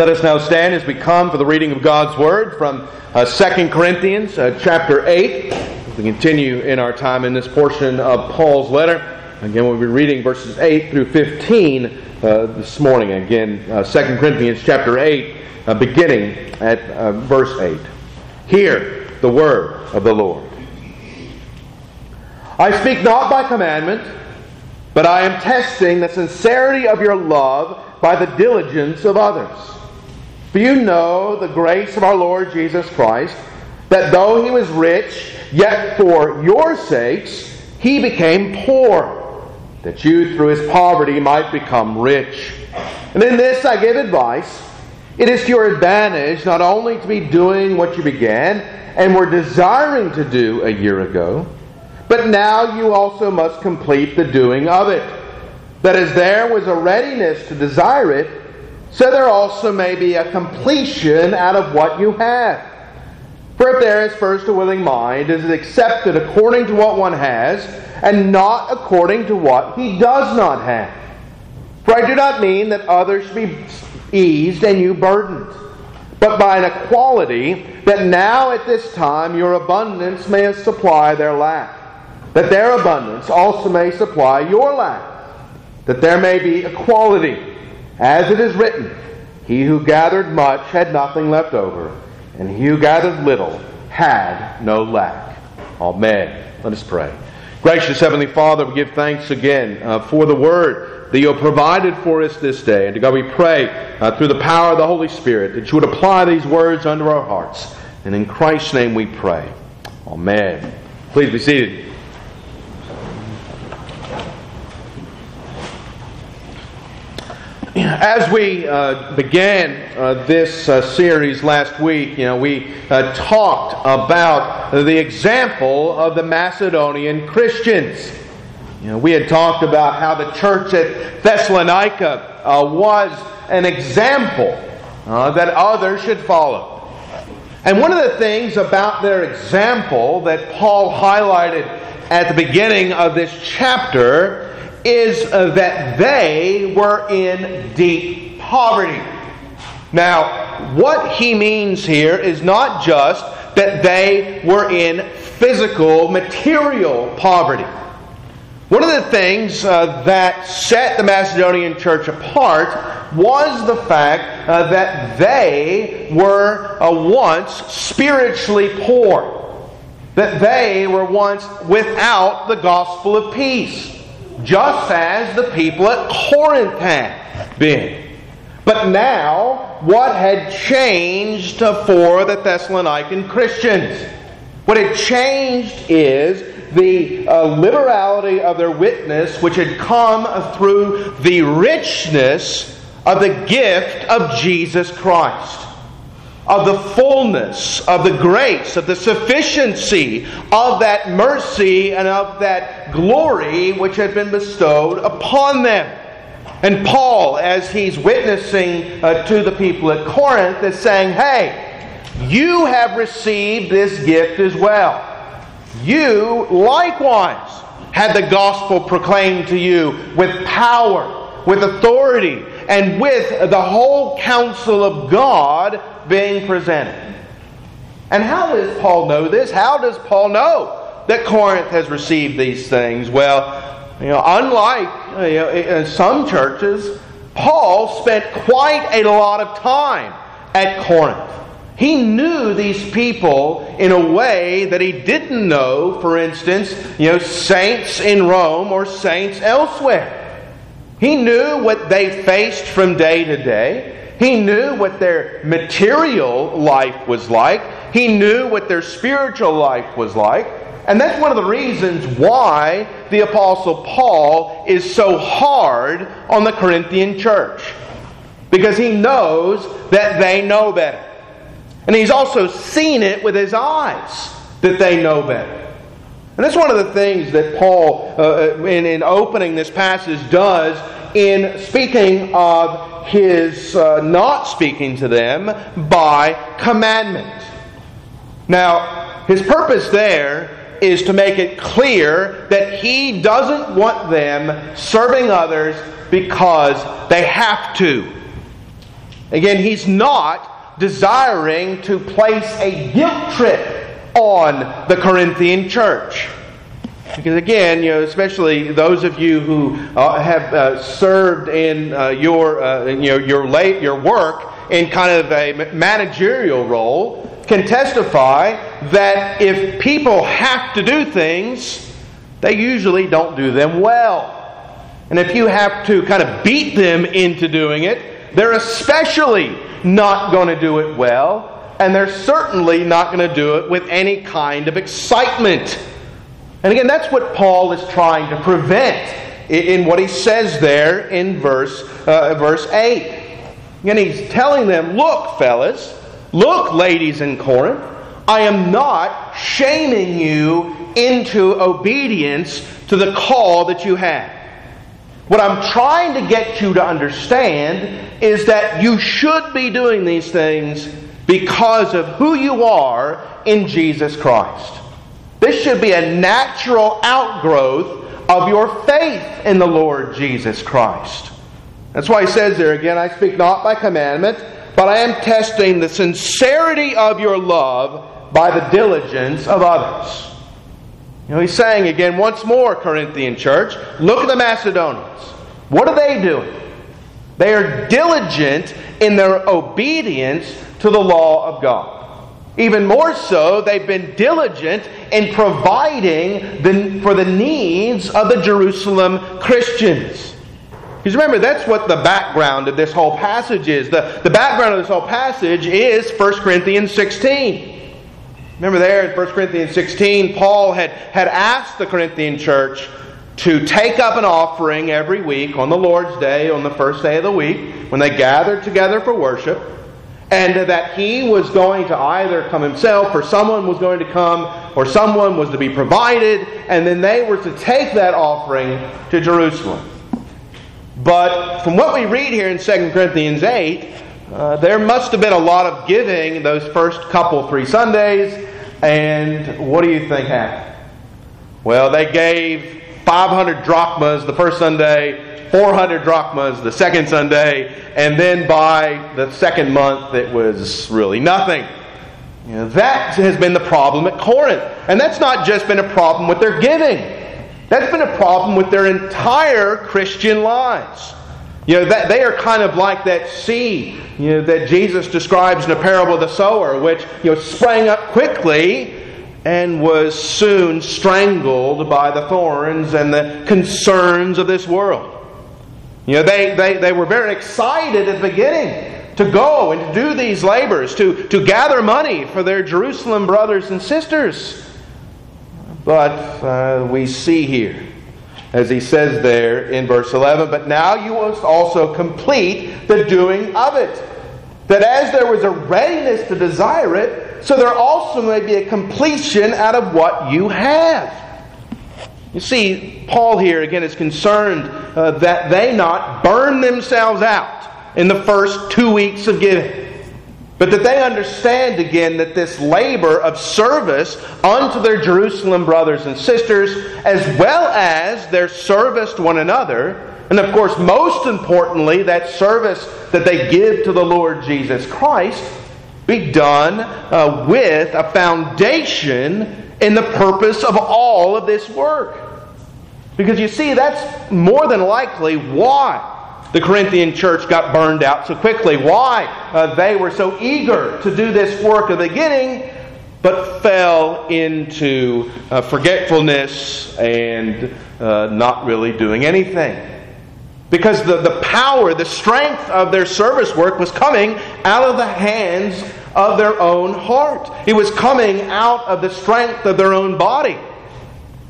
Let us now stand as we come for the reading of God's Word from uh, 2 Corinthians uh, chapter 8. We continue in our time in this portion of Paul's letter. Again, we'll be reading verses 8 through 15 uh, this morning. Again, uh, 2 Corinthians chapter 8, uh, beginning at uh, verse 8. Hear the word of the Lord. I speak not by commandment, but I am testing the sincerity of your love by the diligence of others. For you know the grace of our Lord Jesus Christ, that though he was rich, yet for your sakes he became poor, that you through his poverty might become rich. And in this I give advice. It is to your advantage not only to be doing what you began and were desiring to do a year ago, but now you also must complete the doing of it. That as there was a readiness to desire it, so there also may be a completion out of what you have. For if there is first a willing mind, is it accepted according to what one has, and not according to what he does not have? For I do not mean that others should be eased and you burdened, but by an equality, that now at this time your abundance may supply their lack, that their abundance also may supply your lack, that there may be equality. As it is written, He who gathered much had nothing left over, and he who gathered little had no lack. Amen. Let us pray. Gracious Heavenly Father, we give thanks again uh, for the word that you have provided for us this day. And to God we pray uh, through the power of the Holy Spirit that you would apply these words unto our hearts. And in Christ's name we pray. Amen. Please be seated. As we uh, began uh, this uh, series last week, you know, we uh, talked about the example of the Macedonian Christians. You know, we had talked about how the church at Thessalonica uh, was an example uh, that others should follow. And one of the things about their example that Paul highlighted at the beginning of this chapter is uh, that they were in deep poverty. Now, what he means here is not just that they were in physical, material poverty. One of the things uh, that set the Macedonian church apart was the fact uh, that they were uh, once spiritually poor. That they were once without the gospel of peace just as the people at Corinth had been. But now, what had changed for the Thessalonican Christians? What had changed is the uh, liberality of their witness, which had come through the richness of the gift of Jesus Christ of the fullness, of the grace, of the sufficiency of that mercy and of that glory which had been bestowed upon them. And Paul, as he's witnessing uh, to the people at Corinth, is saying, Hey, you have received this gift as well. You likewise had the gospel proclaimed to you with power, with authority, and with the whole counsel of God being presented. And how does Paul know this? How does Paul know that Corinth has received these things? Well, you know, unlike you know, some churches, Paul spent quite a lot of time at Corinth. He knew these people in a way that he didn't know, for instance, you know, saints in Rome or saints elsewhere. He knew what they faced from day to day. He knew what their material life was like. He knew what their spiritual life was like. And that's one of the reasons why the Apostle Paul is so hard on the Corinthian church. Because he knows that they know better. And he's also seen it with his eyes that they know better. And that's one of the things that Paul, uh, in, in opening this passage, does in speaking of his uh, not speaking to them by commandment. Now, his purpose there is to make it clear that he doesn't want them serving others because they have to. Again, he's not desiring to place a guilt trip on the Corinthian church. Because again, you know, especially those of you who uh, have uh, served in uh, your, uh, you know, your late, your work in kind of a managerial role, can testify that if people have to do things, they usually don't do them well. And if you have to kind of beat them into doing it, they're especially not going to do it well, and they're certainly not going to do it with any kind of excitement. And again, that's what Paul is trying to prevent in what he says there in verse, uh, verse 8. And he's telling them, Look, fellas, look, ladies in Corinth, I am not shaming you into obedience to the call that you have. What I'm trying to get you to understand is that you should be doing these things because of who you are in Jesus Christ. This should be a natural outgrowth of your faith in the Lord Jesus Christ. That's why he says there again, I speak not by commandment, but I am testing the sincerity of your love by the diligence of others. You know, he's saying again, once more, Corinthian church, look at the Macedonians. What are they doing? They are diligent in their obedience to the law of God. Even more so, they've been diligent in providing the, for the needs of the Jerusalem Christians. Because remember, that's what the background of this whole passage is. The, the background of this whole passage is 1 Corinthians 16. Remember there in 1 Corinthians 16, Paul had, had asked the Corinthian church to take up an offering every week on the Lord's Day, on the first day of the week, when they gathered together for worship and that he was going to either come himself or someone was going to come or someone was to be provided and then they were to take that offering to Jerusalem. But from what we read here in 2 Corinthians 8, uh, there must have been a lot of giving those first couple, three Sundays. And what do you think happened? Well, they gave 500 drachmas the first Sunday, 400 drachmas the second Sunday, and then by the second month it was really nothing. You know, that has been the problem at Corinth. And that's not just been a problem with their giving. That's been a problem with their entire Christian lives. You know, that they are kind of like that seed, you know, that Jesus describes in the parable of the sower, which, you know, sprang up quickly and was soon strangled by the thorns and the concerns of this world. You know, they, they, they were very excited at the beginning to go and to do these labors, to, to gather money for their Jerusalem brothers and sisters. But uh, we see here, as he says there in verse 11, but now you must also complete the doing of it. That as there was a readiness to desire it, so there also may be a completion out of what you have. You see, Paul here again is concerned uh, that they not burn themselves out in the first two weeks of giving. But that they understand again that this labor of service unto their Jerusalem brothers and sisters, as well as their service to one another, and of course, most importantly, that service that they give to the Lord Jesus Christ, be done uh, with a foundation in the purpose of all of this work. Because you see, that's more than likely why the Corinthian church got burned out so quickly, why uh, they were so eager to do this work at the beginning, but fell into uh, forgetfulness and uh, not really doing anything. Because the, the power, the strength of their service work was coming out of the hands of their own heart. It was coming out of the strength of their own body.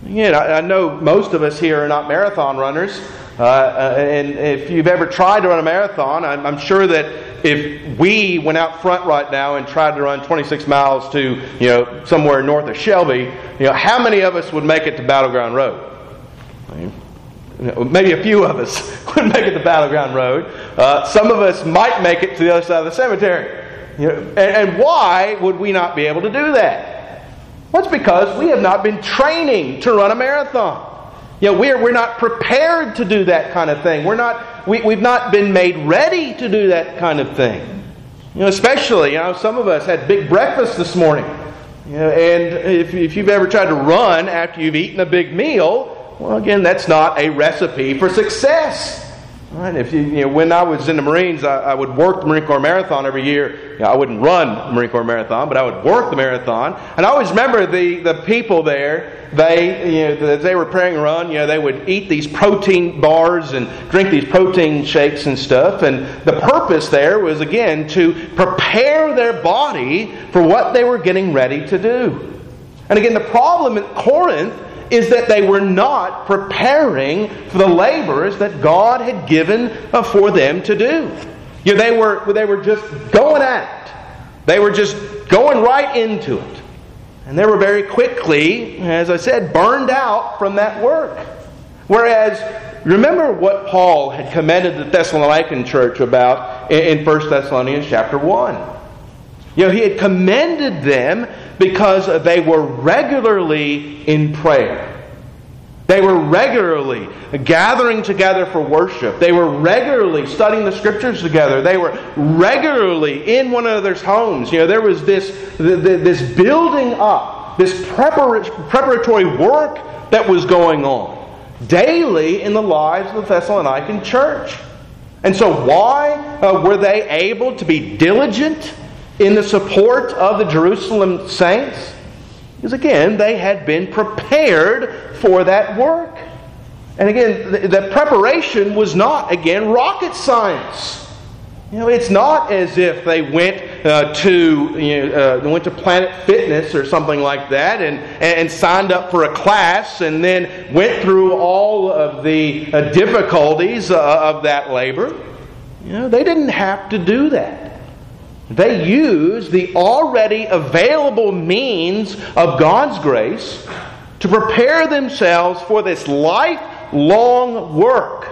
You know, I know most of us here are not marathon runners. Uh, uh, and if you've ever tried to run a marathon, I'm, I'm, sure that if we went out front right now and tried to run 26 miles to, you know, somewhere north of Shelby, you know, how many of us would make it to Battleground Road? Maybe a few of us would make it to Battleground Road. Uh, some of us might make it to the other side of the cemetery. You know, and, and why would we not be able to do that? Well, it's because we have not been training to run a marathon. You know, we're, we're not prepared to do that kind of thing. We're not, we, we've not been made ready to do that kind of thing. You know, especially, you know, some of us had big breakfast this morning. You know, and if, if you've ever tried to run after you've eaten a big meal, well, again, that's not a recipe for success. Right? If you, you know, when I was in the Marines, I, I, would work the Marine Corps Marathon every year. You know, I wouldn't run the Marine Corps Marathon, but I would work the marathon. And I always remember the, the people there, they, you know, as they were preparing to run, you know, they would eat these protein bars and drink these protein shakes and stuff. And the purpose there was, again, to prepare their body for what they were getting ready to do. And again, the problem in Corinth is that they were not preparing for the labors that God had given for them to do. You know, they were they were just going at it. They were just going right into it. And they were very quickly, as I said, burned out from that work. Whereas, remember what Paul had commended the Thessalonican church about in 1 Thessalonians chapter 1. You know, he had commended them because they were regularly in prayer. They were regularly gathering together for worship. They were regularly studying the scriptures together. They were regularly in one another's homes. You know, there was this, this building up, this preparatory work that was going on daily in the lives of the Thessalonican church. And so, why uh, were they able to be diligent in the support of the Jerusalem saints? Because again, they had been prepared for that work. And again, the, the preparation was not, again, rocket science. You know, it's not as if they went uh, to you know, uh, went to Planet Fitness or something like that and, and signed up for a class and then went through all of the uh, difficulties uh, of that labor. You know, they didn't have to do that. They use the already available means of God's grace to prepare themselves for this lifelong work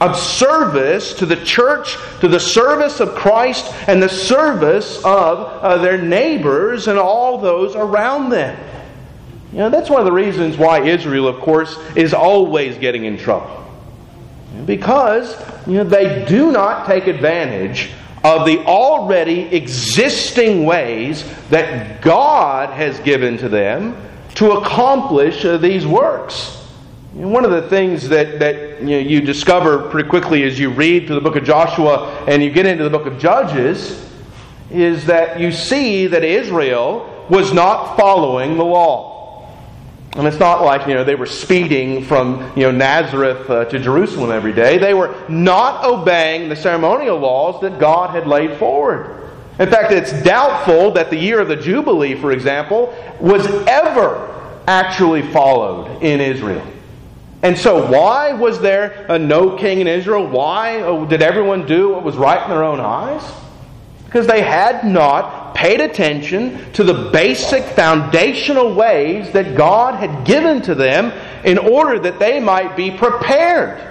of service to the church, to the service of Christ, and the service of uh, their neighbors and all those around them. You know, that's one of the reasons why Israel, of course, is always getting in trouble. Because you know, they do not take advantage of the already existing ways that God has given to them to accomplish uh, these works. One of the things that, that you, know, you discover pretty quickly as you read through the book of Joshua and you get into the book of Judges is that you see that Israel was not following the law. And it's not like, you know, they were speeding from, you know, Nazareth uh, to Jerusalem every day. They were not obeying the ceremonial laws that God had laid forward. In fact, it's doubtful that the year of the Jubilee, for example, was ever actually followed in Israel. And so, why was there a no king in Israel? Why uh, did everyone do what was right in their own eyes? Because they had not paid attention to the basic foundational ways that God had given to them in order that they might be prepared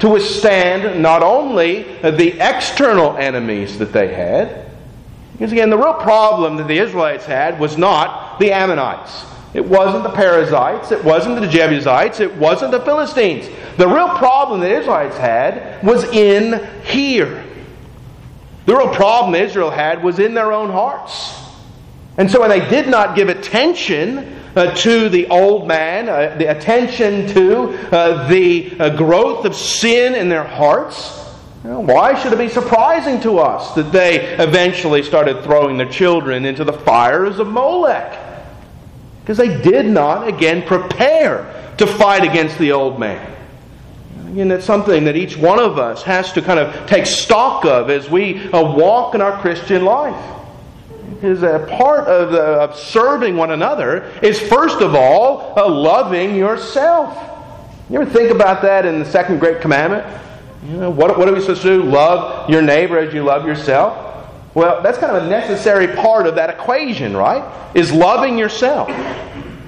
to withstand not only the external enemies that they had, because again, the real problem that the Israelites had was not the Ammonites. It wasn't the Perizzites. It wasn't the Jebusites. It wasn't the Philistines. The real problem the Israelites had was in here. The real problem Israel had was in their own hearts. And so when they did not give attention uh, to the old man, uh, the attention to uh, the uh, growth of sin in their hearts, you know, why should it be surprising to us that they eventually started throwing their children into the fires of Molech? Because they did not, again, prepare to fight against the old man. And it's something that each one of us has to kind of take stock of as we uh, walk in our Christian life. Is a part of, the, of serving one another is first of all uh, loving yourself. You ever think about that in the second great commandment? You know, what, what are we supposed to do? Love your neighbor as you love yourself? Well, that's kind of a necessary part of that equation, right? Is loving yourself.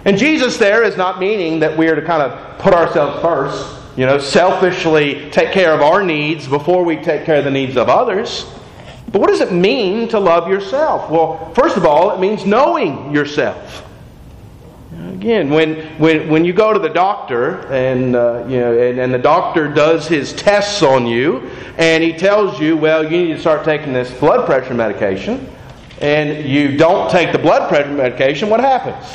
And Jesus there is not meaning that we are to kind of put ourselves first you know, selfishly take care of our needs before we take care of the needs of others. But what does it mean to love yourself? Well, first of all, it means knowing yourself. Again, when, when, when you go to the doctor and, uh, you know, and, and the doctor does his tests on you and he tells you, well, you need to start taking this blood pressure medication, and you don't take the blood pressure medication, what happens?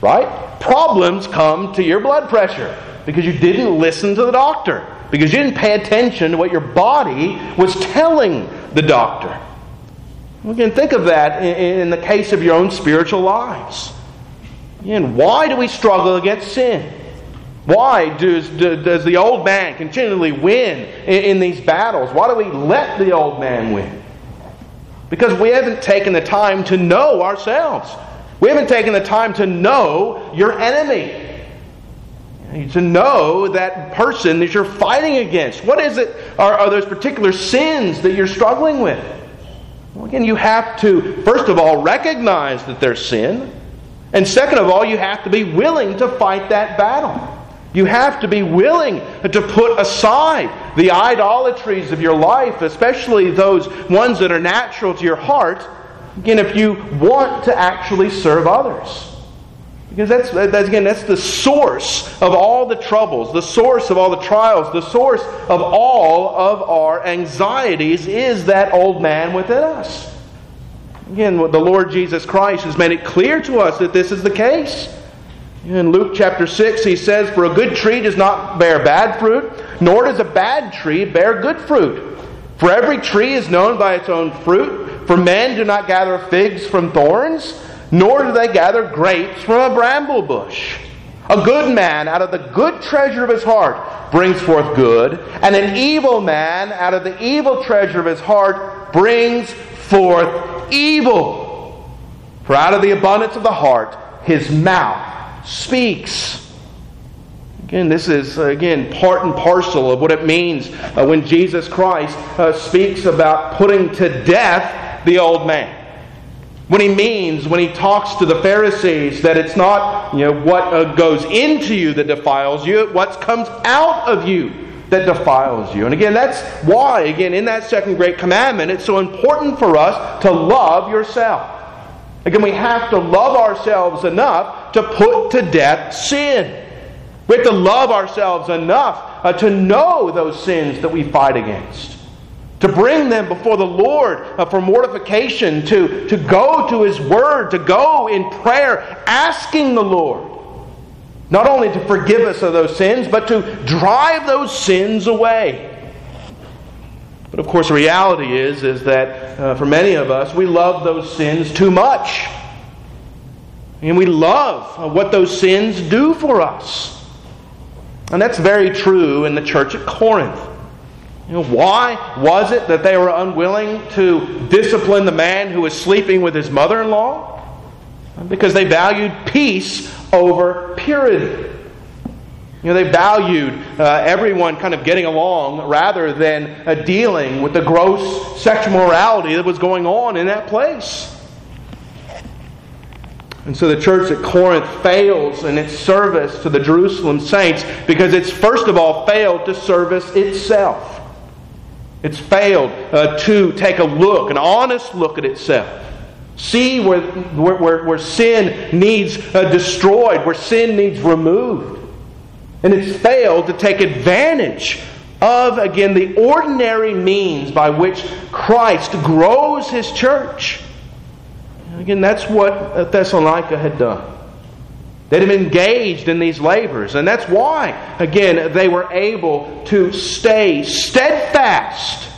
Right? Problems come to your blood pressure because you didn't listen to the doctor, because you didn't pay attention to what your body was telling the doctor. We can think of that in, the case of your own spiritual lives. And why do we struggle against sin? Why does, does the old man continually win in, in these battles? Why do we let the old man win? Because we haven't taken the time to know ourselves. We haven't taken the time to know your enemy. To know that person that you're fighting against. What is it? Are, are those particular sins that you're struggling with? Well, again, you have to, first of all, recognize that there's sin. And second of all, you have to be willing to fight that battle. You have to be willing to put aside the idolatries of your life, especially those ones that are natural to your heart, again, if you want to actually serve others. Because that's, that's, again, that's the source of all the troubles, the source of all the trials, the source of all of our anxieties is that old man within us. Again, the Lord Jesus Christ has made it clear to us that this is the case. In Luke chapter 6, he says, For a good tree does not bear bad fruit, nor does a bad tree bear good fruit. For every tree is known by its own fruit. For men do not gather figs from thorns, nor do they gather grapes from a bramble bush. A good man out of the good treasure of his heart brings forth good, and an evil man out of the evil treasure of his heart brings forth evil. For out of the abundance of the heart, his mouth speaks. Again, this is, again, part and parcel of what it means uh, when Jesus Christ uh, speaks about putting to death the old man. When he means, when he talks to the Pharisees, that it's not you know, what uh, goes into you that defiles you, what comes out of you that defiles you. And again, that's why, again, in that second great commandment, it's so important for us to love yourself. Again, we have to love ourselves enough to put to death sin. We have to love ourselves enough uh, to know those sins that we fight against. To bring them before the Lord uh, for mortification, to, to go to His Word, to go in prayer, asking the Lord not only to forgive us of those sins, but to drive those sins away. But of course, the reality is, is that uh, for many of us, we love those sins too much. And we love uh, what those sins do for us. And that's very true in the church at Corinth. You know, why was it that they were unwilling to discipline the man who was sleeping with his mother in law? Because they valued peace over purity. You know, they valued uh, everyone kind of getting along rather than uh, dealing with the gross sexual morality that was going on in that place. And so the church at Corinth fails in its service to the Jerusalem saints because it's first of all failed to service itself. It's failed uh, to take a look, an honest look at itself. See where, where, where sin needs uh, destroyed, where sin needs removed. And it's failed to take advantage of, again, the ordinary means by which Christ grows his church. Again, that's what Thessalonica had done. They'd have engaged in these labors. And that's why, again, they were able to stay steadfast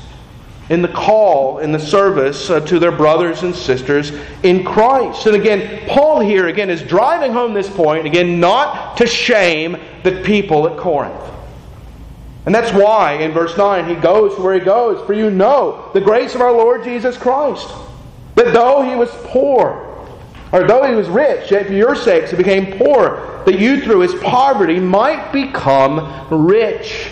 in the call, in the service uh, to their brothers and sisters in Christ. And again, Paul here, again, is driving home this point, again, not to shame the people at Corinth. And that's why in verse 9 he goes where he goes. For you know the grace of our Lord Jesus Christ, that though he was poor, or though he was rich, yet for your sakes he became poor, that you through his poverty might become rich.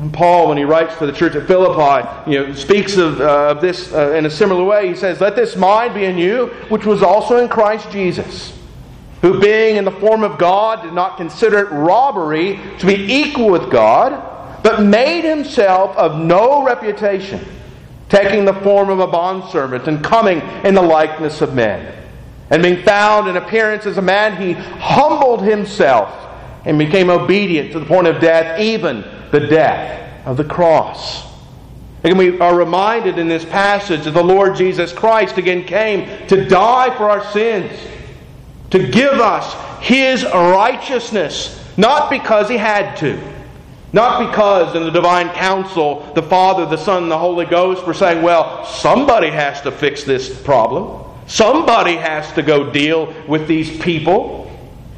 And Paul, when he writes to the church at Philippi, you know, speaks of, uh, of this uh, in a similar way. He says, Let this mind be in you, which was also in Christ Jesus, who being in the form of God did not consider it robbery to be equal with God, but made himself of no reputation, taking the form of a bondservant and coming in the likeness of men. And being found in appearance as a man, he humbled himself and became obedient to the point of death, even the death of the cross. And we are reminded in this passage that the Lord Jesus Christ again came to die for our sins, to give us his righteousness, not because he had to. Not because in the divine council, the Father, the Son, and the Holy Ghost were saying, well, somebody has to fix this problem. Somebody has to go deal with these people.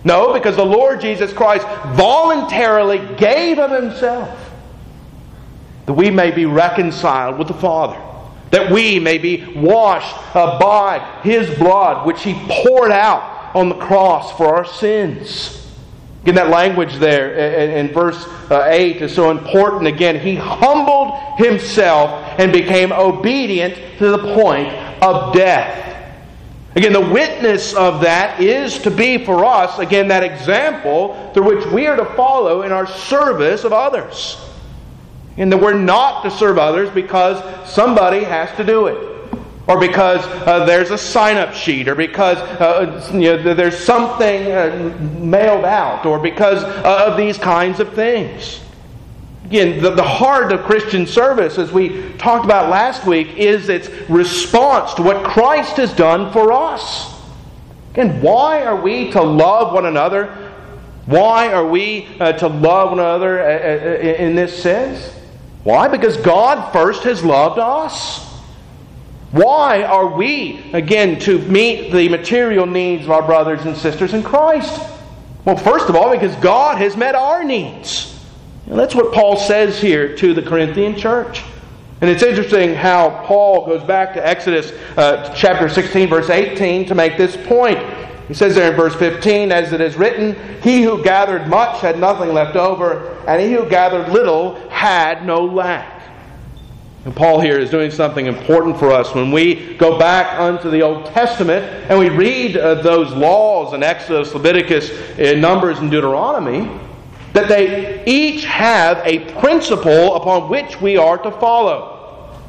No, because the Lord Jesus Christ voluntarily gave of Himself that we may be reconciled with the Father, that we may be washed by His blood, which He poured out on the cross for our sins. Again, that language there in verse uh, 8 is so important. Again, he humbled himself and became obedient to the point of death. Again, the witness of that is to be for us, again, that example through which we are to follow in our service of others. And that we're not to serve others because somebody has to do it or because uh, there's a sign up sheet, or because uh, you know, there's something uh, mailed out, or because uh, of these kinds of things. Again, the, the heart of Christian service, as we talked about last week, is its response to what Christ has done for us. Again, why are we to love one another? Why are we uh, to love one another uh, in this sense? Why? Because God first has loved us. Why are we, again, to meet the material needs of our brothers and sisters in Christ? Well, first of all, because God has met our needs. And that's what Paul says here to the Corinthian church. And it's interesting how Paul goes back to Exodus uh, chapter 16, verse 18, to make this point. He says there in verse 15, as it is written, He who gathered much had nothing left over, and he who gathered little had no lack. And Paul here is doing something important for us when we go back unto the Old Testament and we read uh, those laws in Exodus, Leviticus, in Numbers, and Deuteronomy, that they each have a principle upon which we are to follow.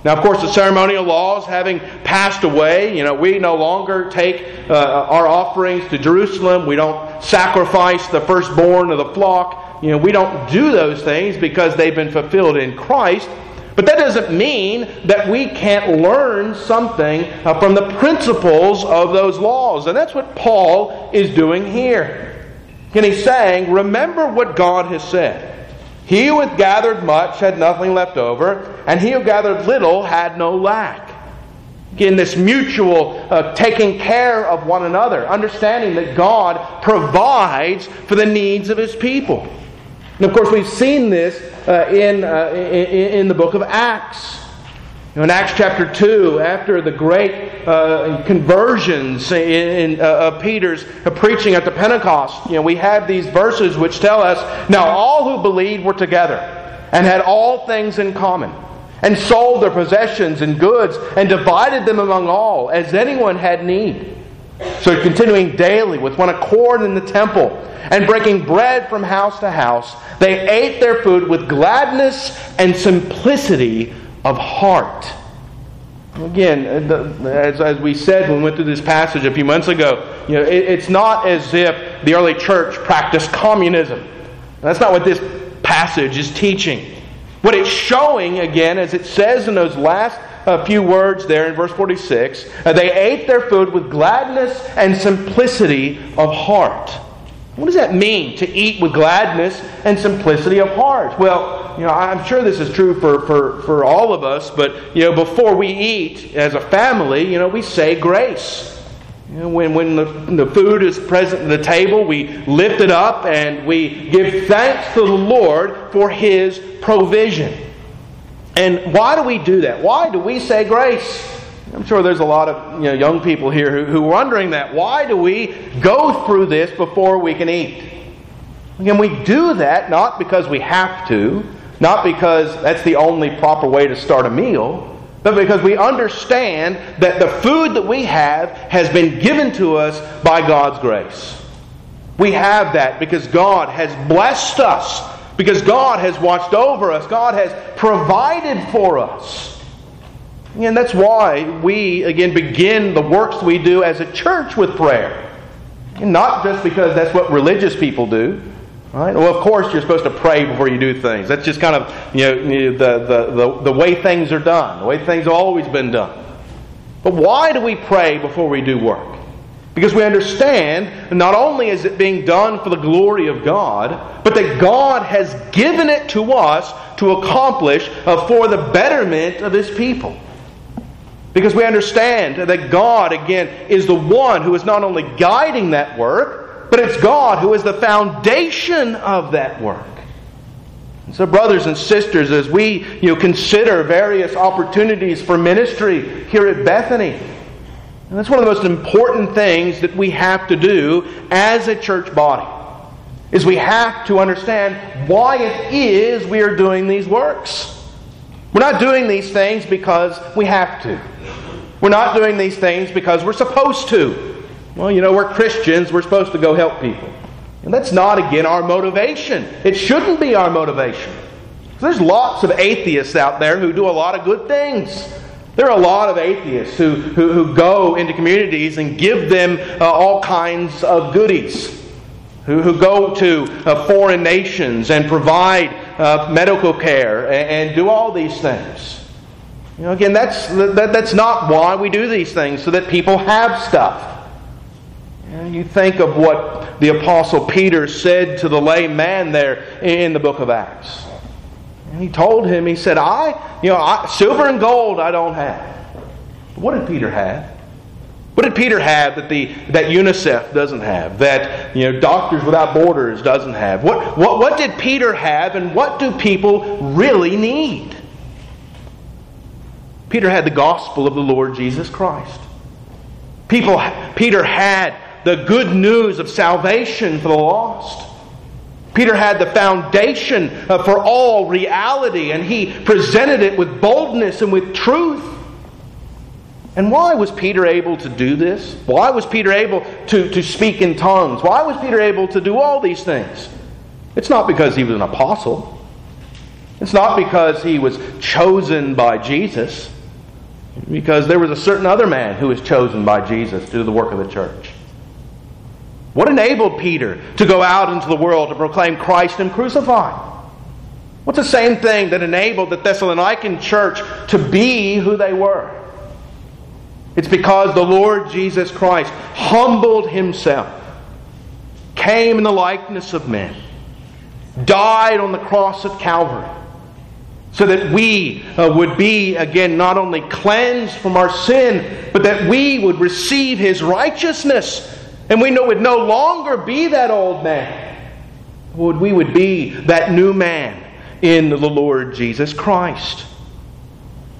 Now, of course, the ceremonial laws having passed away, you know, we no longer take uh, our offerings to Jerusalem. We don't sacrifice the firstborn of the flock. You know, we don't do those things because they've been fulfilled in Christ. But that doesn't mean that we can't learn something uh, from the principles of those laws. And that's what Paul is doing here. And he's saying, remember what God has said. He who hath gathered much had nothing left over, and he who gathered little had no lack. In this mutual uh, taking care of one another, understanding that God provides for the needs of his people. And of course, we've seen this uh, in, uh, in, the book of Acts. You know, in Acts chapter 2, after the great uh, conversions in, in uh, of Peter's preaching at the Pentecost, you know, we have these verses which tell us now all who believed were together and had all things in common and sold their possessions and goods and divided them among all as anyone had need. So, continuing daily with one accord in the temple and breaking bread from house to house, they ate their food with gladness and simplicity of heart. Again, uh, as, as we said when we went through this passage a few months ago, you know, it, it's not as if the early church practiced communism. That's not what this passage is teaching. What it's showing, again, as it says in those last a few words there in verse 46. Uh, they ate their food with gladness and simplicity of heart. What does that mean to eat with gladness and simplicity of heart? Well, you know, I'm sure this is true for, for, for all of us, but you know, before we eat as a family, you know, we say grace. You know, when when the, the food is present at the table, we lift it up and we give thanks to the Lord for His provision. And why do we do that? Why do we say grace? I'm sure there's a lot of you know, young people here who, who are wondering that. Why do we go through this before we can eat? Again, we do that not because we have to, not because that's the only proper way to start a meal, but because we understand that the food that we have has been given to us by God's grace. We have that because God has blessed us because God has watched over us, God has provided for us. And that's why we, again, begin the works we do as a church with prayer. And not just because that's what religious people do. Right? Well, of course, you're supposed to pray before you do things. That's just kind of you know, the, the, the, the way things are done, the way things have always been done. But why do we pray before we do work? Because we understand not only is it being done for the glory of God, but that God has given it to us to accomplish uh, for the betterment of His people. Because we understand that God, again, is the one who is not only guiding that work, but it's God who is the foundation of that work. And so, brothers and sisters, as we you know, consider various opportunities for ministry here at Bethany, and that's one of the most important things that we have to do as a church body. Is we have to understand why it is we are doing these works. We're not doing these things because we have to. We're not doing these things because we're supposed to. Well, you know, we're Christians, we're supposed to go help people. And that's not, again, our motivation. It shouldn't be our motivation. There's lots of atheists out there who do a lot of good things. There are a lot of atheists who, who, who go into communities and give them uh, all kinds of goodies, who, who go to uh, foreign nations and provide uh, medical care and, and, do all these things. You know, again, that's, that, that's not why we do these things, so that people have stuff. You think of what the Apostle Peter said to the lame man there in the book of Acts. And he told him, he said, I, you know, I, silver and gold I don't have. What did Peter have? What did Peter have that, the, that UNICEF doesn't have? That you know, Doctors Without Borders doesn't have? What, what, what did Peter have, and what do people really need? Peter had the gospel of the Lord Jesus Christ. People, Peter had the good news of salvation for the lost. Peter had the foundation uh, for all reality, and he presented it with boldness and with truth. And why was Peter able to do this? Why was Peter able to, to speak in tongues? Why was Peter able to do all these things? It's not because he was an apostle. It's not because he was chosen by Jesus. Because there was a certain other man who was chosen by Jesus to do the work of the church. What enabled Peter to go out into the world to proclaim Christ and crucified? What's the same thing that enabled the Thessalonican church to be who they were? It's because the Lord Jesus Christ humbled himself, came in the likeness of men, died on the cross of Calvary, so that we uh, would be, again, not only cleansed from our sin, but that we would receive his righteousness and we would no longer be that old man. We would be that new man in the Lord Jesus Christ.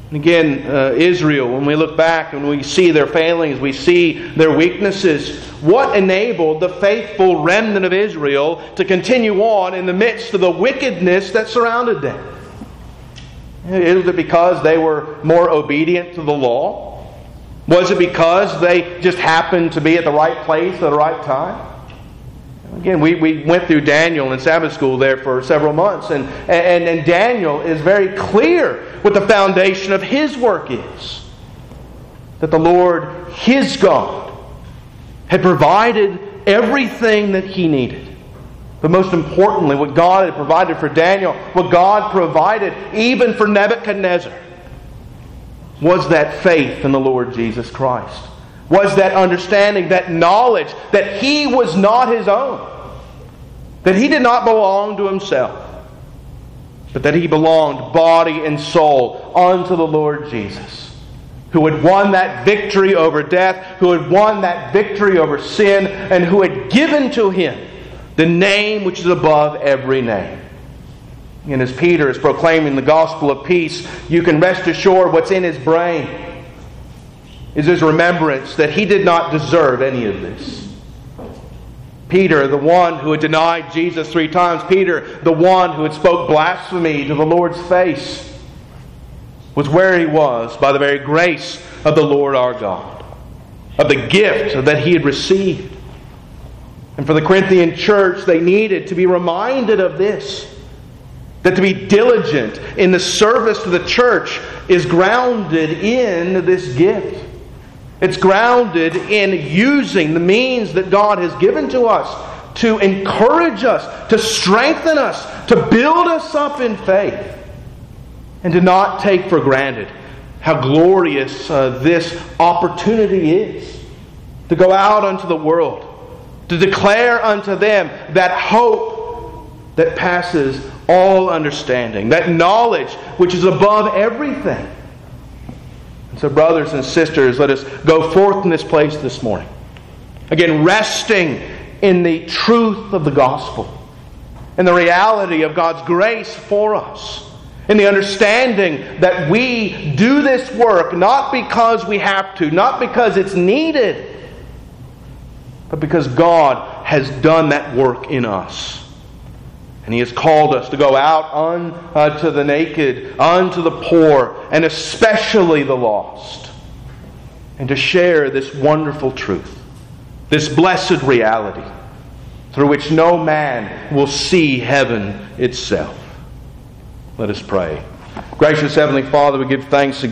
And again, uh, Israel, when we look back and we see their failings, we see their weaknesses, what enabled the faithful remnant of Israel to continue on in the midst of the wickedness that surrounded them? Is it because they were more obedient to the law? Was it because they just happened to be at the right place at the right time? Again, we, we went through Daniel in Sabbath school there for several months, and, and, and Daniel is very clear what the foundation of his work is. That the Lord, his God, had provided everything that he needed. But most importantly, what God had provided for Daniel, what God provided even for Nebuchadnezzar was that faith in the Lord Jesus Christ. Was that understanding, that knowledge that he was not his own. That he did not belong to himself. But that he belonged body and soul unto the Lord Jesus. Who had won that victory over death, who had won that victory over sin, and who had given to him the name which is above every name. And as Peter is proclaiming the gospel of peace, you can rest assured what's in his brain is his remembrance that he did not deserve any of this. Peter, the one who had denied Jesus three times, Peter, the one who had spoke blasphemy to the Lord's face, was where he was by the very grace of the Lord our God, of the gift that he had received. And for the Corinthian church, they needed to be reminded of this That to be diligent in the service to the church is grounded in this gift. It's grounded in using the means that God has given to us to encourage us, to strengthen us, to build us up in faith, and to not take for granted how glorious uh, this opportunity is to go out unto the world, to declare unto them that hope that passes all understanding, that knowledge which is above everything. And so, brothers and sisters, let us go forth in this place this morning. Again, resting in the truth of the gospel, in the reality of God's grace for us, in the understanding that we do this work not because we have to, not because it's needed, but because God has done that work in us. And He has called us to go out unto uh, the naked, unto the poor, and especially the lost, and to share this wonderful truth, this blessed reality, through which no man will see heaven itself. Let us pray. Gracious Heavenly Father, we give thanks again.